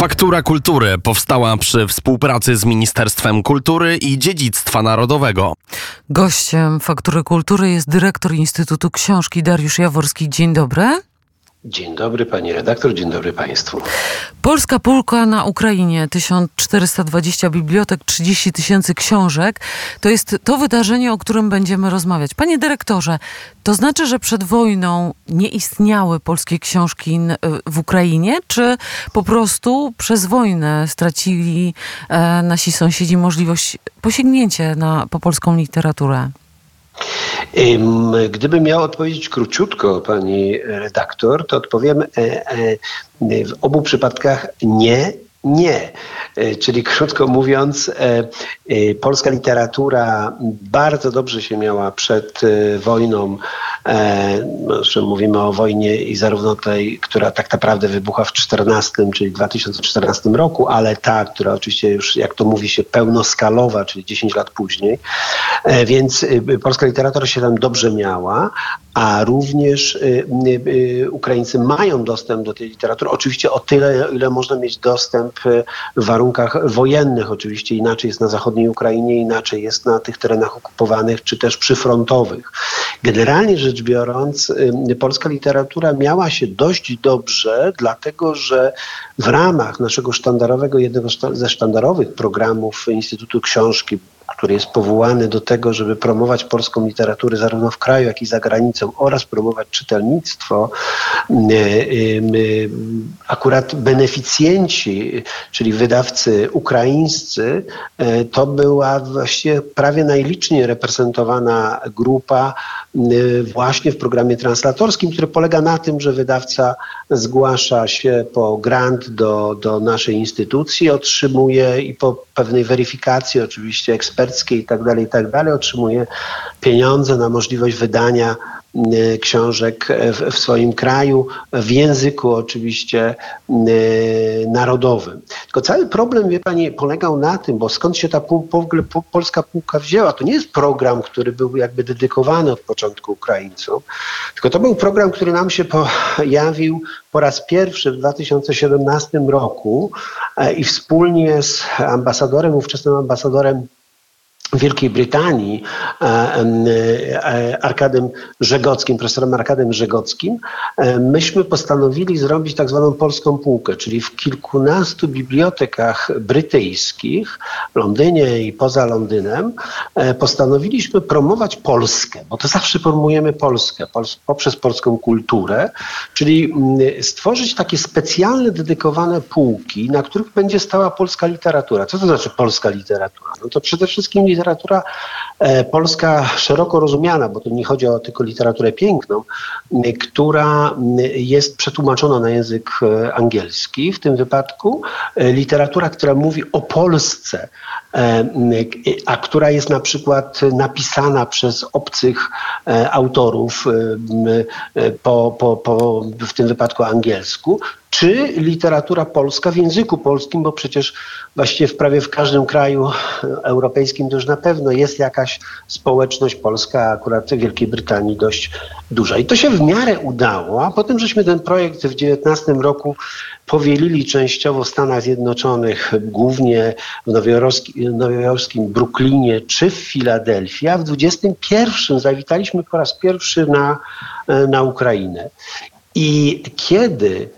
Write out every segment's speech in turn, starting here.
Faktura Kultury powstała przy współpracy z Ministerstwem Kultury i Dziedzictwa Narodowego. Gościem Faktury Kultury jest dyrektor Instytutu Książki Dariusz Jaworski. Dzień dobry. Dzień dobry pani redaktor, dzień dobry państwu. Polska Pulka na Ukrainie, 1420 bibliotek, 30 tysięcy książek. To jest to wydarzenie, o którym będziemy rozmawiać. Panie dyrektorze, to znaczy, że przed wojną nie istniały polskie książki w Ukrainie, czy po prostu przez wojnę stracili e, nasi sąsiedzi możliwość posięgnięcia na, po polską literaturę? Gdybym miał odpowiedzieć króciutko, pani redaktor, to odpowiem e, e, w obu przypadkach nie nie. E, czyli krótko mówiąc, polska literatura bardzo dobrze się miała przed wojną. Zresztą mówimy o wojnie i zarówno tej, która tak naprawdę wybucha w 14, czyli 2014 roku, ale ta, która oczywiście już, jak to mówi się, pełnoskalowa, czyli 10 lat później. E, więc polska literatura się tam dobrze miała, a również Ukraińcy mają dostęp do tej literatury. Oczywiście o tyle, ile można mieć dostęp w warunkach wojennych. Oczywiście inaczej jest na zachodniej Ukrainie, inaczej jest na tych terenach okupowanych, czy też przyfrontowych. Generalnie rzecz biorąc, polska literatura miała się dość dobrze, dlatego że w ramach naszego sztandarowego, jednego ze sztandarowych programów Instytutu Książki, który jest powołany do tego, żeby promować polską literaturę zarówno w kraju, jak i za granicą oraz promować czytelnictwo, y, y, akurat beneficjenci, czyli wydawcy ukraińscy, y, to była właściwie prawie najliczniej reprezentowana grupa właśnie w programie translatorskim, który polega na tym, że wydawca zgłasza się po grant do, do naszej instytucji, otrzymuje i po pewnej weryfikacji oczywiście eksperckiej i tak dalej, i tak otrzymuje pieniądze na możliwość wydania Y, książek w, w, swoim kraju, w języku oczywiście y, narodowym. Tylko cały problem, wie Pani, polegał na tym, bo skąd się ta polska półka wzięła, to nie jest program, który był jakby dedykowany od początku Ukraińcom, tylko to był program, który nam się pojawił po raz pierwszy w 2017 roku e, i wspólnie z ambasadorem, ówczesnym ambasadorem Wielkiej Brytanii e, e, Arkadem Żegockim, profesorem Arkadem Żegockim, e, myśmy postanowili zrobić tak zwaną polską półkę, czyli w kilkunastu bibliotekach brytyjskich, w Londynie i poza Londynem, postanowiliśmy promować Polskę, bo to zawsze promujemy Polskę poprzez polską kulturę, czyli stworzyć takie specjalne, dedykowane półki, na których będzie stała polska literatura. Co to znaczy polska literatura? No to przede wszystkim literatura literatura e, polska szeroko rozumiana, bo to nie chodzi o tylko literaturę piękną, która jest przetłumaczona na język e, angielski w tym wypadku. E, literatura, która mówi o Polsce, a która jest na przykład napisana przez obcych autorów, po, po, po, w tym wypadku angielsku, czy literatura polska w języku polskim, bo przecież właściwie w prawie w każdym kraju europejskim to już na pewno jest jakaś społeczność polska, akurat w Wielkiej Brytanii dość duża. I to się w miarę udało, a potem żeśmy ten projekt w 2019 roku powielili częściowo w Stanach Zjednoczonych, głównie w nowojorskim Brooklynie czy w Filadelfii, a w 2021 zawitaliśmy po raz pierwszy na, na Ukrainę. I kiedy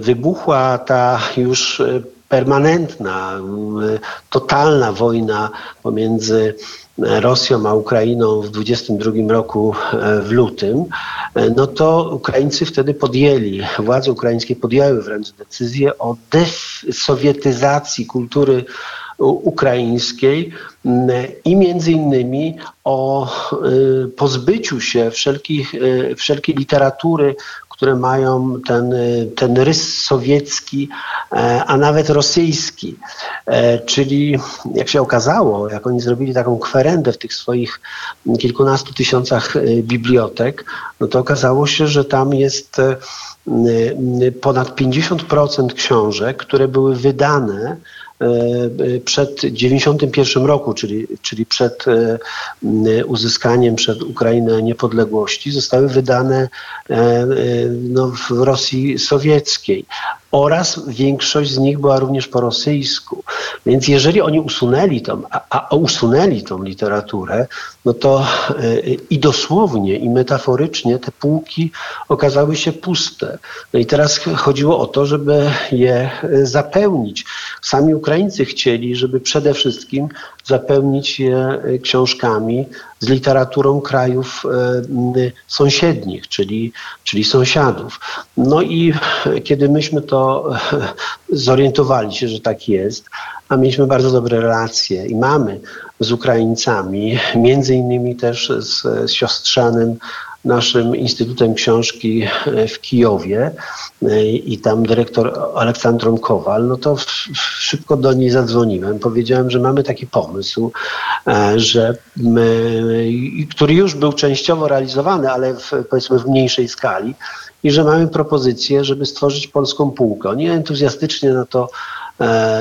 wybuchła ta już y, permanentna, y, totalna wojna pomiędzy Rosją a Ukrainą w 22 roku w lutym, no to Ukraińcy wtedy podjęli, władze ukraińskie podjęły wręcz decyzję o desowietyzacji kultury ukraińskiej i między innymi o pozbyciu się wszelkich, wszelkiej literatury które mają ten, ten rys sowiecki, e, a nawet rosyjski. E, czyli jak się okazało, jak oni zrobili taką kwerendę w tych swoich kilkunastu tysiącach e, bibliotek, no to okazało się, że tam jest ponad 50% książek, które były wydane przed 91 roku, czyli, czyli przed uzyskaniem przed Ukrainę niepodległości, zostały wydane no, w Rosji sowieckiej oraz większość z nich była również po rosyjsku. Więc jeżeli oni usunęli tą, a, a usunęli tą literaturę, no to y, i dosłownie, i metaforycznie te półki okazały się puste. No i teraz chodziło o to, żeby je y, zapełnić. Sami Ukraińcy chcieli, żeby przede wszystkim zapełnić je y, książkami z literaturą krajów sąsiednich, czyli, czyli sąsiadów. No i kiedy myśmy to zorientowali się, że tak jest, a mieliśmy bardzo dobre relacje i mamy z Ukraińcami, między innymi też z, z siostrzanym naszym Instytutem Książki w Kijowie i tam dyrektor Aleksandrą Kowal, no to szybko do niej zadzwoniłem. Powiedziałem, że mamy taki pomysł, e, że który już był częściowo realizowany, ale w, powiedzmy w mniejszej skali i że mamy propozycję, żeby stworzyć polską półkę. Oni entuzjastycznie na to E,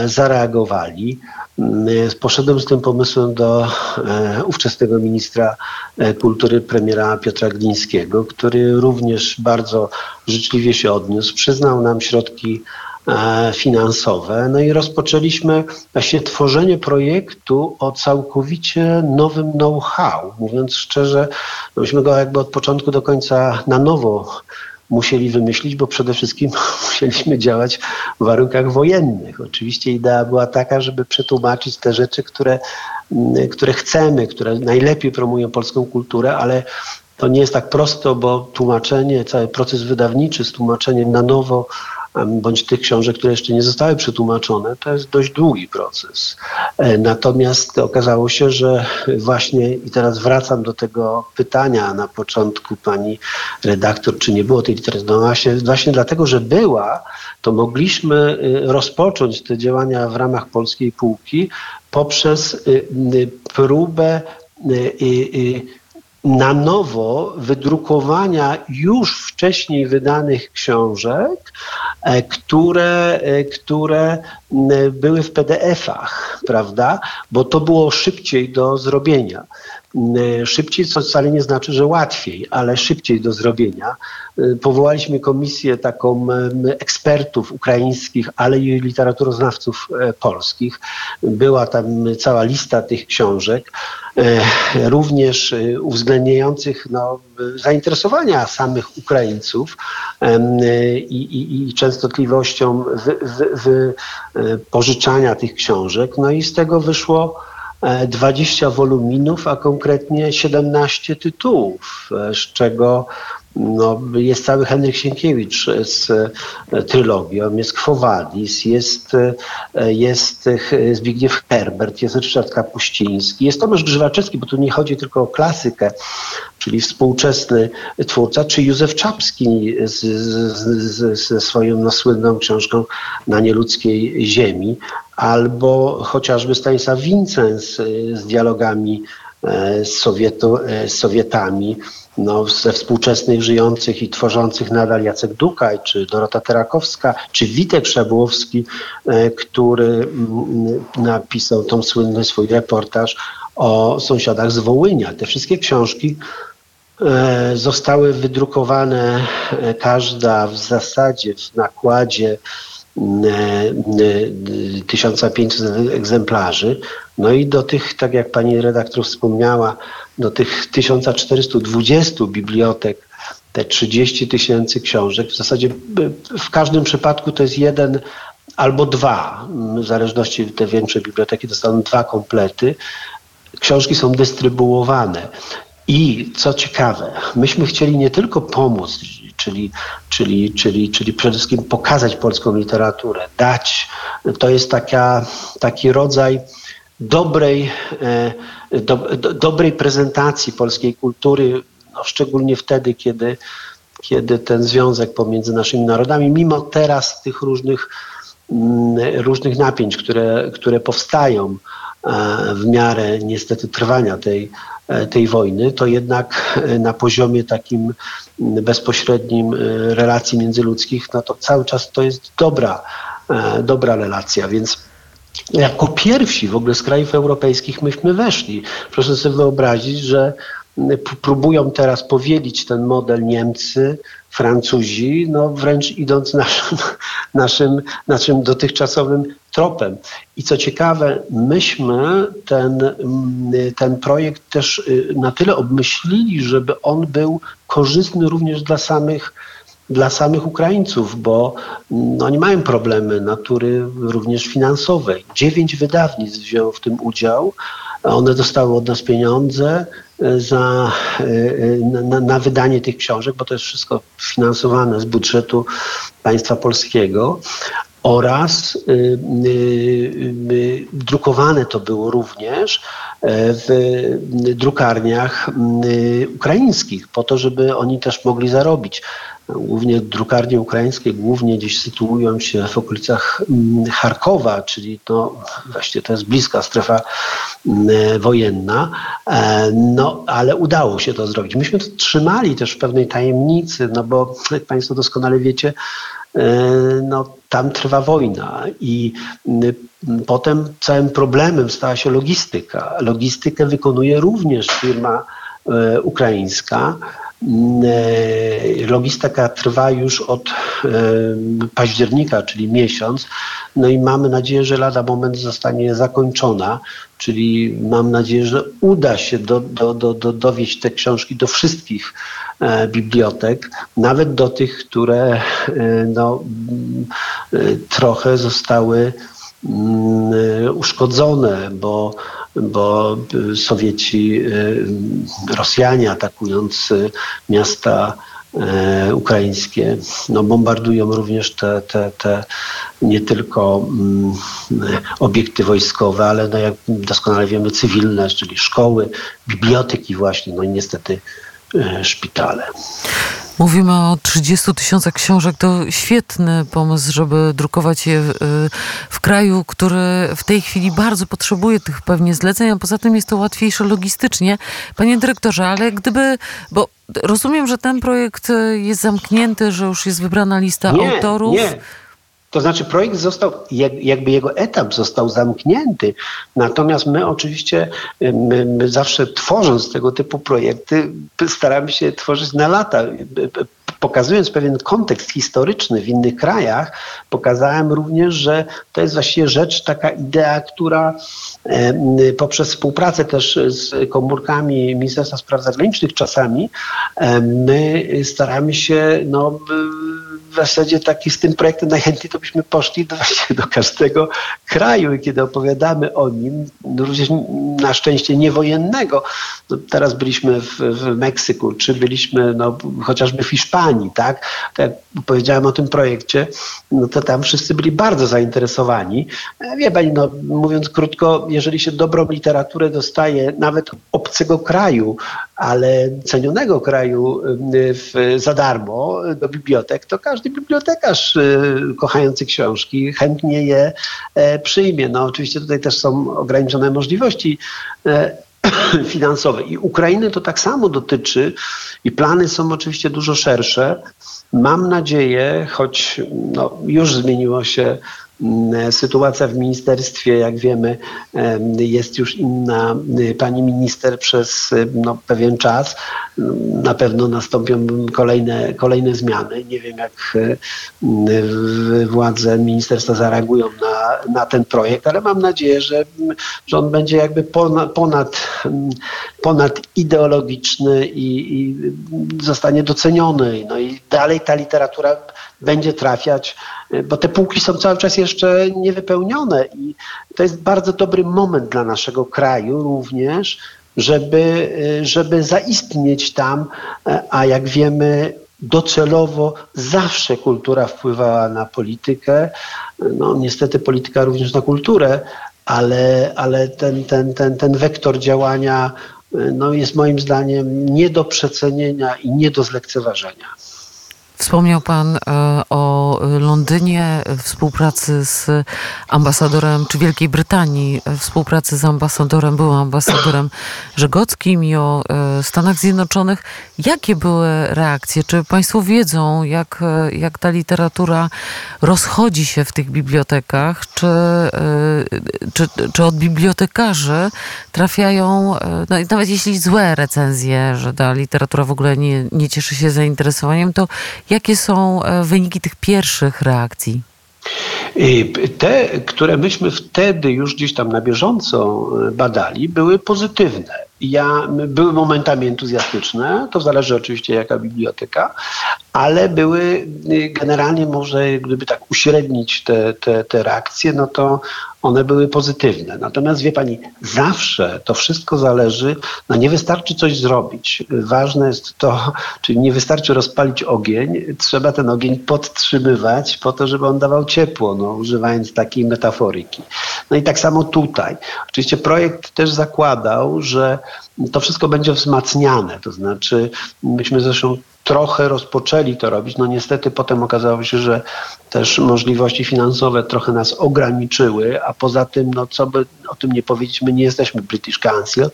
zareagowali. Mm, poszedłem z tym pomysłem do e, ówczesnego ministra e, kultury, premiera Piotra Glińskiego, który również bardzo życzliwie się odniósł, przyznał nam środki finansowe. No i rozpoczęliśmy właśnie tworzenie projektu o całkowicie nowym know-how. Mówiąc szczerze, myśmy go jakby od początku do końca na nowo musieli wymyślić, bo przede wszystkim musieliśmy działać w warunkach wojennych. Oczywiście idea była taka, żeby przetłumaczyć te rzeczy, które, mm, które chcemy, które najlepiej promują polską kulturę, ale to nie jest tak prosto, bo tłumaczenie, cały proces wydawniczy z tłumaczeniem na nowo bądź tych książek, które jeszcze nie zostały przetłumaczone, to jest dość długi proces. E, natomiast okazało się, że właśnie i teraz wracam do tego pytania na początku pani redaktor, czy nie było tej literatury. No właśnie, właśnie dlatego, że była, to mogliśmy y, rozpocząć te działania w ramach polskiej półki poprzez y, y, próbę na nowo wydrukowania już wcześniej wydanych książek, e, które, e, które były w PDF-ach, prawda? Bo to było szybciej do zrobienia. Szybciej, co wcale nie znaczy, że łatwiej, ale szybciej do zrobienia. E, powołaliśmy komisję taką ekspertów ukraińskich, ale i literaturoznawców polskich. Była tam cała lista tych książek. Również uwzględniających no, zainteresowania samych Ukraińców i, i, i częstotliwością wy, wy, wy, pożyczania tych książek. No i z tego wyszło 20 woluminów, a konkretnie 17 tytułów, z czego no, jest cały Henryk Sienkiewicz z e, trylogią, jest Kwowadis, jest, e, jest Zbigniew Herbert, jest Ryszard Kapuściński, jest Tomasz Grzywaczewski, bo tu nie chodzi tylko o klasykę, czyli współczesny twórca, czy Józef Czapski z, z, ze swoją no, słynną książką Na nieludzkiej ziemi, albo chociażby Stanisław Wincens e, z dialogami z, Sowietu, z Sowietami, no, ze współczesnych żyjących i tworzących nadal Jacek Dukaj, czy Dorota Terakowska, czy Witek Szabłowski, e, który mm, napisał tą słynny swój reportaż o sąsiadach z Wołynia. Te wszystkie książki e, zostały wydrukowane, e, każda w zasadzie w nakładzie 1500 egzemplarzy. No i do tych, tak jak pani redaktor wspomniała, do tych 1420 bibliotek, te 30 tysięcy książek, w zasadzie w każdym przypadku to jest jeden albo dwa, w zależności te większe biblioteki dostaną dwa komplety. Książki są dystrybuowane. I co ciekawe, myśmy chcieli nie tylko pomóc, czyli, czyli, czyli, czyli przede wszystkim pokazać polską literaturę, dać, to jest taka, taki rodzaj dobrej, e, do, do, dobrej prezentacji polskiej kultury, no szczególnie wtedy, kiedy, kiedy ten związek pomiędzy naszymi narodami, mimo teraz tych różnych, mm, różnych napięć, które, które powstają w miarę niestety trwania tej, e, tej wojny, to jednak na poziomie takim bezpośrednim relacji międzyludzkich, no to cały czas to jest dobra, dobra relacja, więc jako pierwsi w ogóle z krajów europejskich myśmy weszli. Proszę sobie wyobrazić, że próbują teraz powielić ten model Niemcy, Francuzi, no wręcz idąc naszym, naszym, naszym dotychczasowym tropem. I co ciekawe, myśmy ten, ten projekt też y, na tyle obmyślili, żeby on był korzystny również dla samych dla samych Ukraińców, bo no, oni mają problemy natury również finansowej. Dziewięć wydawnictw wzięło w tym udział. One dostały od nas pieniądze e, za, e, na, na, wydanie tych książek, bo to jest wszystko finansowane z budżetu państwa polskiego. Oraz y, y, y, drukowane to było również w drukarniach ukraińskich, po to, żeby oni też mogli zarobić. Głównie drukarnie ukraińskie głównie gdzieś sytuują się w okolicach mm, Charkowa, czyli to właściwie to jest bliska strefa mm, wojenna, e, no ale udało się to zrobić. Myśmy to trzymali też w pewnej tajemnicy, no bo jak Państwo doskonale wiecie, e, no, tam trwa wojna i mm, potem całym problemem stała się logistyka. Logistykę wykonuje również firma e, ukraińska. E, logistyka trwa już od e, października, czyli miesiąc. No i mamy nadzieję, że lada moment zostanie zakończona, czyli mam nadzieję, że uda się do, do, do, do, dowieść te książki do wszystkich e, bibliotek, nawet do tych, które no, trochę zostały mm, uszkodzone, bo bo Sowieci, y, Rosjanie atakując y, miasta y, ukraińskie, no bombardują również te, te, te nie tylko mm, obiekty wojskowe, ale no jak doskonale wiemy cywilne, czyli szkoły, biblioteki właśnie, no i niestety szpitale. Mówimy o 30 tysiącach książek. To świetny pomysł, żeby drukować je w, w, kraju, który w tej chwili bardzo potrzebuje tych pewnie zleceń, a poza tym jest to łatwiejsze logistycznie. Panie dyrektorze, ale gdyby, bo rozumiem, że ten projekt jest zamknięty, że już jest wybrana lista nie, autorów. Nie. To znaczy projekt został, jakby jego etap został zamknięty. Natomiast my oczywiście, my, my zawsze tworząc tego typu projekty, staramy się tworzyć na lata pokazując pewien kontekst historyczny w innych krajach, pokazałem również, że to jest właściwie rzecz, taka idea, która poprzez współpracę też z komórkami Ministerstwa Spraw Zagranicznych czasami my staramy się no, w zasadzie taki z tym projektem najchętniej to byśmy poszli do, do każdego kraju i kiedy opowiadamy o nim, no również na szczęście niewojennego, no teraz byliśmy w, w Meksyku, czy byliśmy no, chociażby w Hiszpanii, tak? jak powiedziałem o tym projekcie, no to tam wszyscy byli bardzo zainteresowani. Wie pani, no mówiąc krótko, jeżeli się dobrą literaturę dostaje nawet obcego kraju, ale cenionego kraju w, za darmo do bibliotek, to każdy bibliotekarz y, kochający książki chętnie je e, przyjmie. No oczywiście tutaj też są ograniczone możliwości e, finansowe. I Ukrainy to tak samo dotyczy i plany są oczywiście dużo szersze. Mam nadzieję, choć no, już zmieniło się sytuacja w ministerstwie, jak wiemy, jest już inna. Pani minister przez no, pewien czas. Na pewno nastąpią kolejne, kolejne zmiany. Nie wiem, jak władze ministerstwa zareagują na, na ten projekt, ale mam nadzieję, że, że on będzie jakby ponad, ponad, ponad ideologiczny i, i zostanie doceniony. No i dalej ta literatura będzie trafiać, bo te półki są cały czas jeszcze niewypełnione i to jest bardzo dobry moment dla naszego kraju również, żeby, żeby zaistnieć tam, a jak wiemy, docelowo zawsze kultura wpływała na politykę. No, niestety polityka również na kulturę, ale, ale ten, ten, ten, ten wektor działania no, jest moim zdaniem nie do przecenienia i nie do zlekceważenia. Wspomniał Pan e, o Londynie, współpracy z ambasadorem, czy Wielkiej Brytanii, współpracy z ambasadorem, byłym ambasadorem Żegockim i o Stanach Zjednoczonych. Jakie były reakcje? Czy Państwo wiedzą, jak, jak ta literatura rozchodzi się w tych bibliotekach? Czy, czy, czy od bibliotekarzy trafiają, no, nawet jeśli złe recenzje, że ta literatura w ogóle nie, nie cieszy się zainteresowaniem, to jakie są e, wyniki tych pierwszych reakcji? Te, które myśmy wtedy już gdzieś tam na bieżąco e, badali, były pozytywne. Ja, były momentami entuzjastyczne, to zależy oczywiście jaka biblioteka, ale były y, generalnie może, gdyby tak uśrednić te, te, te reakcje, no to one były pozytywne. Natomiast wie pani, zawsze to wszystko zależy, no nie wystarczy coś zrobić. Ważne jest to, czyli nie wystarczy rozpalić ogień, trzeba ten ogień podtrzymywać po to, żeby on dawał ciepło, no, używając takiej metaforyki. No i tak samo tutaj. Oczywiście projekt też zakładał, że to wszystko będzie wzmacniane, to znaczy myśmy zresztą trochę rozpoczęli to robić. No niestety potem okazało się, że też możliwości finansowe trochę nas ograniczyły, a poza tym, no co by o tym nie powiedzieć, my nie jesteśmy British Council,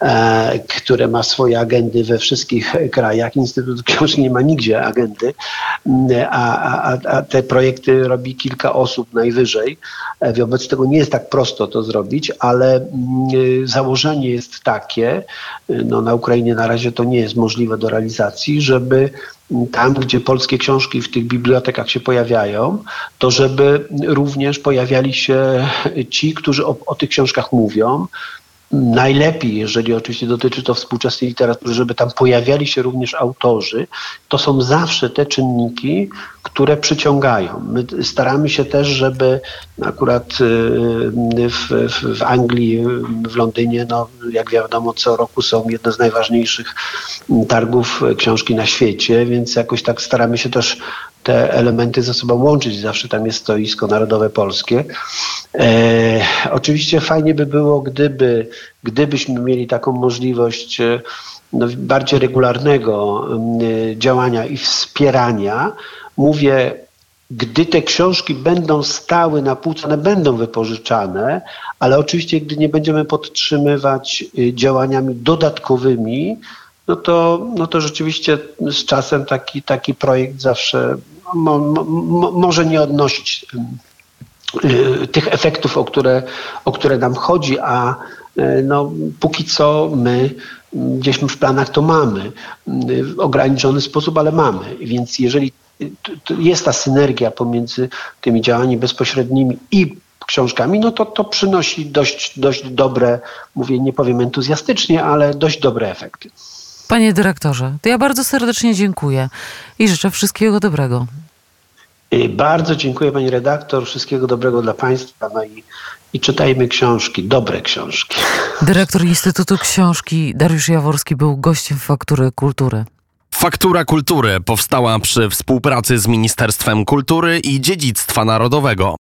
e, które ma swoje agendy we wszystkich krajach. Instytut Książki nie ma nigdzie agendy, a, a, a te projekty robi kilka osób najwyżej. E, wobec tego nie jest tak prosto to zrobić, ale założenie jest takie, no na Ukrainie na razie to nie jest możliwe do realizacji, żeby tam, gdzie polskie książki w tych bibliotekach się pojawiają, to żeby również pojawiali się ci, którzy o, o tych książkach mówią, Najlepiej, jeżeli oczywiście dotyczy to współczesnej literatury, żeby tam pojawiali się również autorzy, to są zawsze te czynniki, które przyciągają. My staramy się też, żeby akurat y, w, w, w Anglii, w Londynie, no, jak wiadomo, co roku są jedne z najważniejszych targów książki na świecie, więc jakoś tak staramy się też te elementy ze sobą łączyć. Zawsze tam jest stoisko narodowe polskie. E, oczywiście fajnie by było, gdyby, gdybyśmy mieli taką możliwość e, no, bardziej regularnego e, działania i wspierania. Mówię, gdy te książki będą stały na półce, one będą wypożyczane, ale oczywiście, gdy nie będziemy podtrzymywać e, działaniami dodatkowymi, no to, no to rzeczywiście z czasem taki, taki projekt zawsze mo, mo, może nie odnosić y, tych efektów, o które, o które nam chodzi, a y, no, póki co my gdzieś w planach to mamy y, w ograniczony sposób, ale mamy. Więc jeżeli jest ta synergia pomiędzy tymi działaniami bezpośrednimi i książkami, no to to przynosi dość, dość dobre, mówię, nie powiem entuzjastycznie, ale dość dobre efekty. Panie dyrektorze, to ja bardzo serdecznie dziękuję i życzę wszystkiego dobrego. Bardzo dziękuję pani redaktor, wszystkiego dobrego dla państwa no i, i czytajmy książki, dobre książki. Dyrektor Instytutu Książki Dariusz Jaworski był gościem Faktury Kultury. Faktura Kultury powstała przy współpracy z Ministerstwem Kultury i Dziedzictwa Narodowego.